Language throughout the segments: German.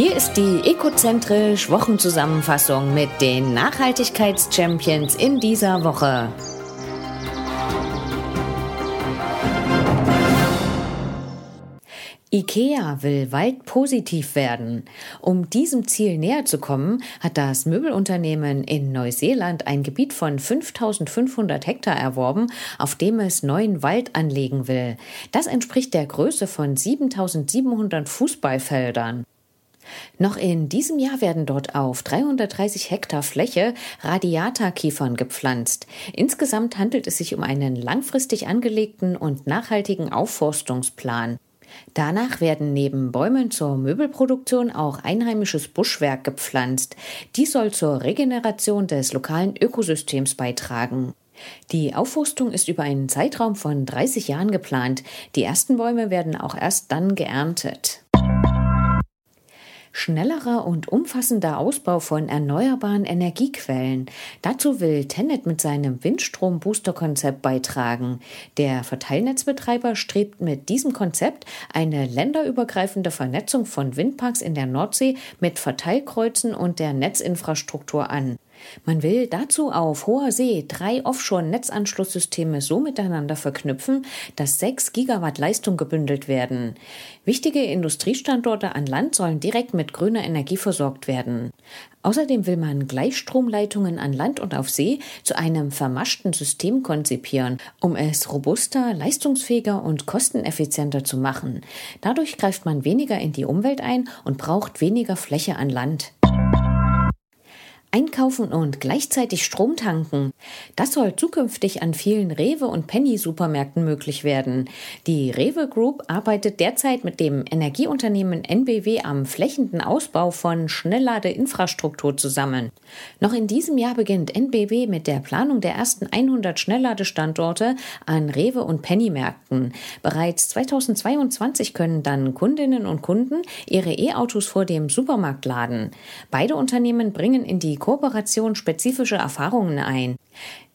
Hier ist die Ekozentrisch Wochenzusammenfassung mit den Nachhaltigkeitschampions in dieser Woche. IKEA will waldpositiv werden. Um diesem Ziel näher zu kommen, hat das Möbelunternehmen in Neuseeland ein Gebiet von 5500 Hektar erworben, auf dem es neuen Wald anlegen will. Das entspricht der Größe von 7700 Fußballfeldern. Noch in diesem Jahr werden dort auf 330 Hektar Fläche Radiata-Kiefern gepflanzt. Insgesamt handelt es sich um einen langfristig angelegten und nachhaltigen Aufforstungsplan. Danach werden neben Bäumen zur Möbelproduktion auch einheimisches Buschwerk gepflanzt. Dies soll zur Regeneration des lokalen Ökosystems beitragen. Die Aufforstung ist über einen Zeitraum von 30 Jahren geplant. Die ersten Bäume werden auch erst dann geerntet. Schnellerer und umfassender Ausbau von erneuerbaren Energiequellen. Dazu will Tennet mit seinem Windstrom-Booster-Konzept beitragen. Der Verteilnetzbetreiber strebt mit diesem Konzept eine länderübergreifende Vernetzung von Windparks in der Nordsee mit Verteilkreuzen und der Netzinfrastruktur an. Man will dazu auf hoher See drei Offshore-Netzanschlusssysteme so miteinander verknüpfen, dass sechs Gigawatt Leistung gebündelt werden. Wichtige Industriestandorte an Land sollen direkt mit grüner Energie versorgt werden. Außerdem will man Gleichstromleitungen an Land und auf See zu einem vermaschten System konzipieren, um es robuster, leistungsfähiger und kosteneffizienter zu machen. Dadurch greift man weniger in die Umwelt ein und braucht weniger Fläche an Land. Einkaufen und gleichzeitig Strom tanken. Das soll zukünftig an vielen Rewe und Penny-Supermärkten möglich werden. Die Rewe Group arbeitet derzeit mit dem Energieunternehmen NBW am flächenden Ausbau von Schnellladeinfrastruktur zusammen. Noch in diesem Jahr beginnt NBW mit der Planung der ersten 100 Schnellladestandorte an Rewe und Penny-Märkten. Bereits 2022 können dann Kundinnen und Kunden ihre E-Autos vor dem Supermarkt laden. Beide Unternehmen bringen in die Kooperation spezifische Erfahrungen ein.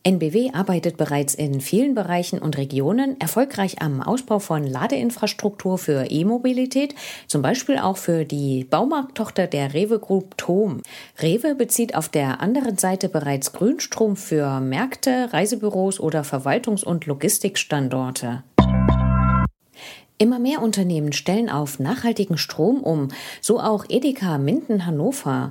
NBW arbeitet bereits in vielen Bereichen und Regionen erfolgreich am Ausbau von Ladeinfrastruktur für E-Mobilität, zum Beispiel auch für die Baumarkttochter der Rewe Group Tom. Rewe bezieht auf der anderen Seite bereits Grünstrom für Märkte, Reisebüros oder Verwaltungs- und Logistikstandorte. Immer mehr Unternehmen stellen auf nachhaltigen Strom um, so auch Edeka Minden Hannover.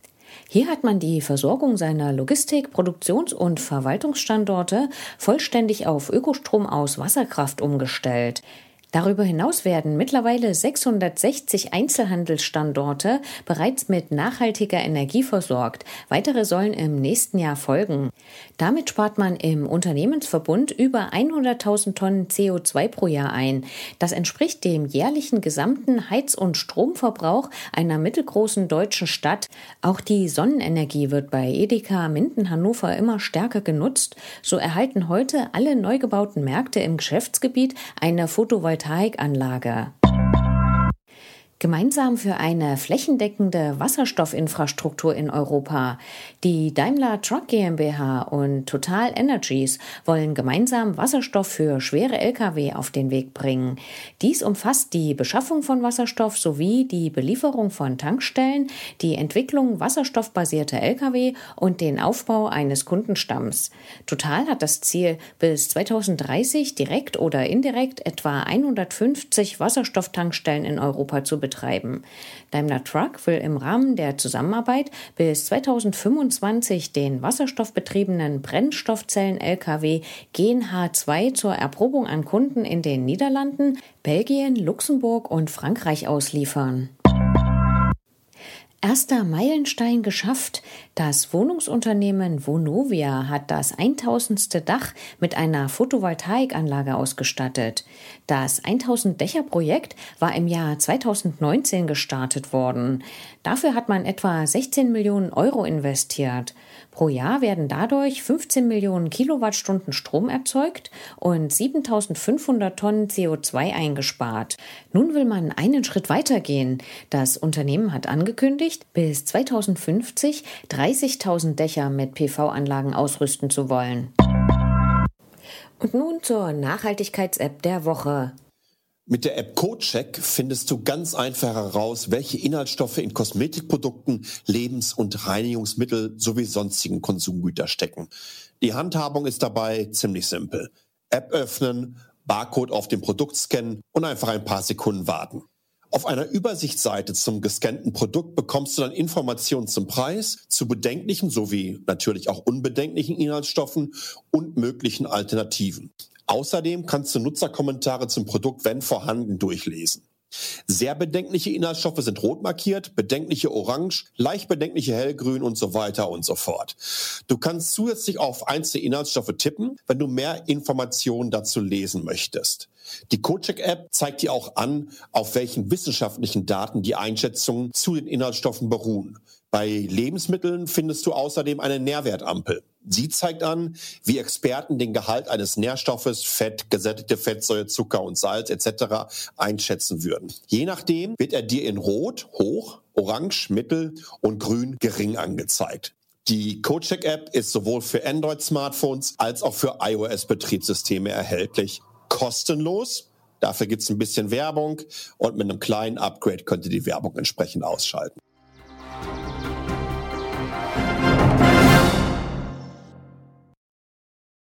Hier hat man die Versorgung seiner Logistik-, Produktions- und Verwaltungsstandorte vollständig auf Ökostrom aus Wasserkraft umgestellt. Darüber hinaus werden mittlerweile 660 Einzelhandelsstandorte bereits mit nachhaltiger Energie versorgt. Weitere sollen im nächsten Jahr folgen. Damit spart man im Unternehmensverbund über 100.000 Tonnen CO2 pro Jahr ein. Das entspricht dem jährlichen gesamten Heiz- und Stromverbrauch einer mittelgroßen deutschen Stadt. Auch die Sonnenenergie wird bei Edeka Minden Hannover immer stärker genutzt. So erhalten heute alle neu gebauten Märkte im Geschäftsgebiet eine Photovoltaik Photovoltaikanlage. Gemeinsam für eine flächendeckende Wasserstoffinfrastruktur in Europa. Die Daimler Truck GmbH und Total Energies wollen gemeinsam Wasserstoff für schwere Lkw auf den Weg bringen. Dies umfasst die Beschaffung von Wasserstoff sowie die Belieferung von Tankstellen, die Entwicklung wasserstoffbasierter Lkw und den Aufbau eines Kundenstamms. Total hat das Ziel, bis 2030 direkt oder indirekt etwa 150 Wasserstofftankstellen in Europa zu betreiben betreiben. Daimler Truck will im Rahmen der Zusammenarbeit bis 2025 den wasserstoffbetriebenen Brennstoffzellen-Lkw GNH2 zur Erprobung an Kunden in den Niederlanden, Belgien, Luxemburg und Frankreich ausliefern. Erster Meilenstein geschafft. Das Wohnungsunternehmen Vonovia hat das 1000. Dach mit einer Photovoltaikanlage ausgestattet. Das 1000 Dächer Projekt war im Jahr 2019 gestartet worden. Dafür hat man etwa 16 Millionen Euro investiert. Pro Jahr werden dadurch 15 Millionen Kilowattstunden Strom erzeugt und 7500 Tonnen CO2 eingespart. Nun will man einen Schritt weitergehen. Das Unternehmen hat angekündigt, bis 2050 30.000 Dächer mit PV-Anlagen ausrüsten zu wollen. Und nun zur Nachhaltigkeits-App der Woche. Mit der App CodeCheck findest du ganz einfach heraus, welche Inhaltsstoffe in Kosmetikprodukten, Lebens- und Reinigungsmittel sowie sonstigen Konsumgüter stecken. Die Handhabung ist dabei ziemlich simpel. App öffnen, Barcode auf dem Produkt scannen und einfach ein paar Sekunden warten. Auf einer Übersichtsseite zum gescannten Produkt bekommst du dann Informationen zum Preis, zu bedenklichen sowie natürlich auch unbedenklichen Inhaltsstoffen und möglichen Alternativen. Außerdem kannst du Nutzerkommentare zum Produkt, wenn vorhanden, durchlesen. Sehr bedenkliche Inhaltsstoffe sind rot markiert, bedenkliche orange, leicht bedenkliche hellgrün und so weiter und so fort. Du kannst zusätzlich auf einzelne Inhaltsstoffe tippen, wenn du mehr Informationen dazu lesen möchtest. Die CodeCheck-App zeigt dir auch an, auf welchen wissenschaftlichen Daten die Einschätzungen zu den Inhaltsstoffen beruhen. Bei Lebensmitteln findest du außerdem eine Nährwertampel. Sie zeigt an, wie Experten den Gehalt eines Nährstoffes, Fett, gesättigte Fettsäure, Zucker und Salz etc. einschätzen würden. Je nachdem wird er dir in Rot hoch, Orange mittel und Grün gering angezeigt. Die CodeCheck-App ist sowohl für Android-Smartphones als auch für iOS-Betriebssysteme erhältlich. Kostenlos. Dafür gibt es ein bisschen Werbung und mit einem kleinen Upgrade könnt ihr die Werbung entsprechend ausschalten.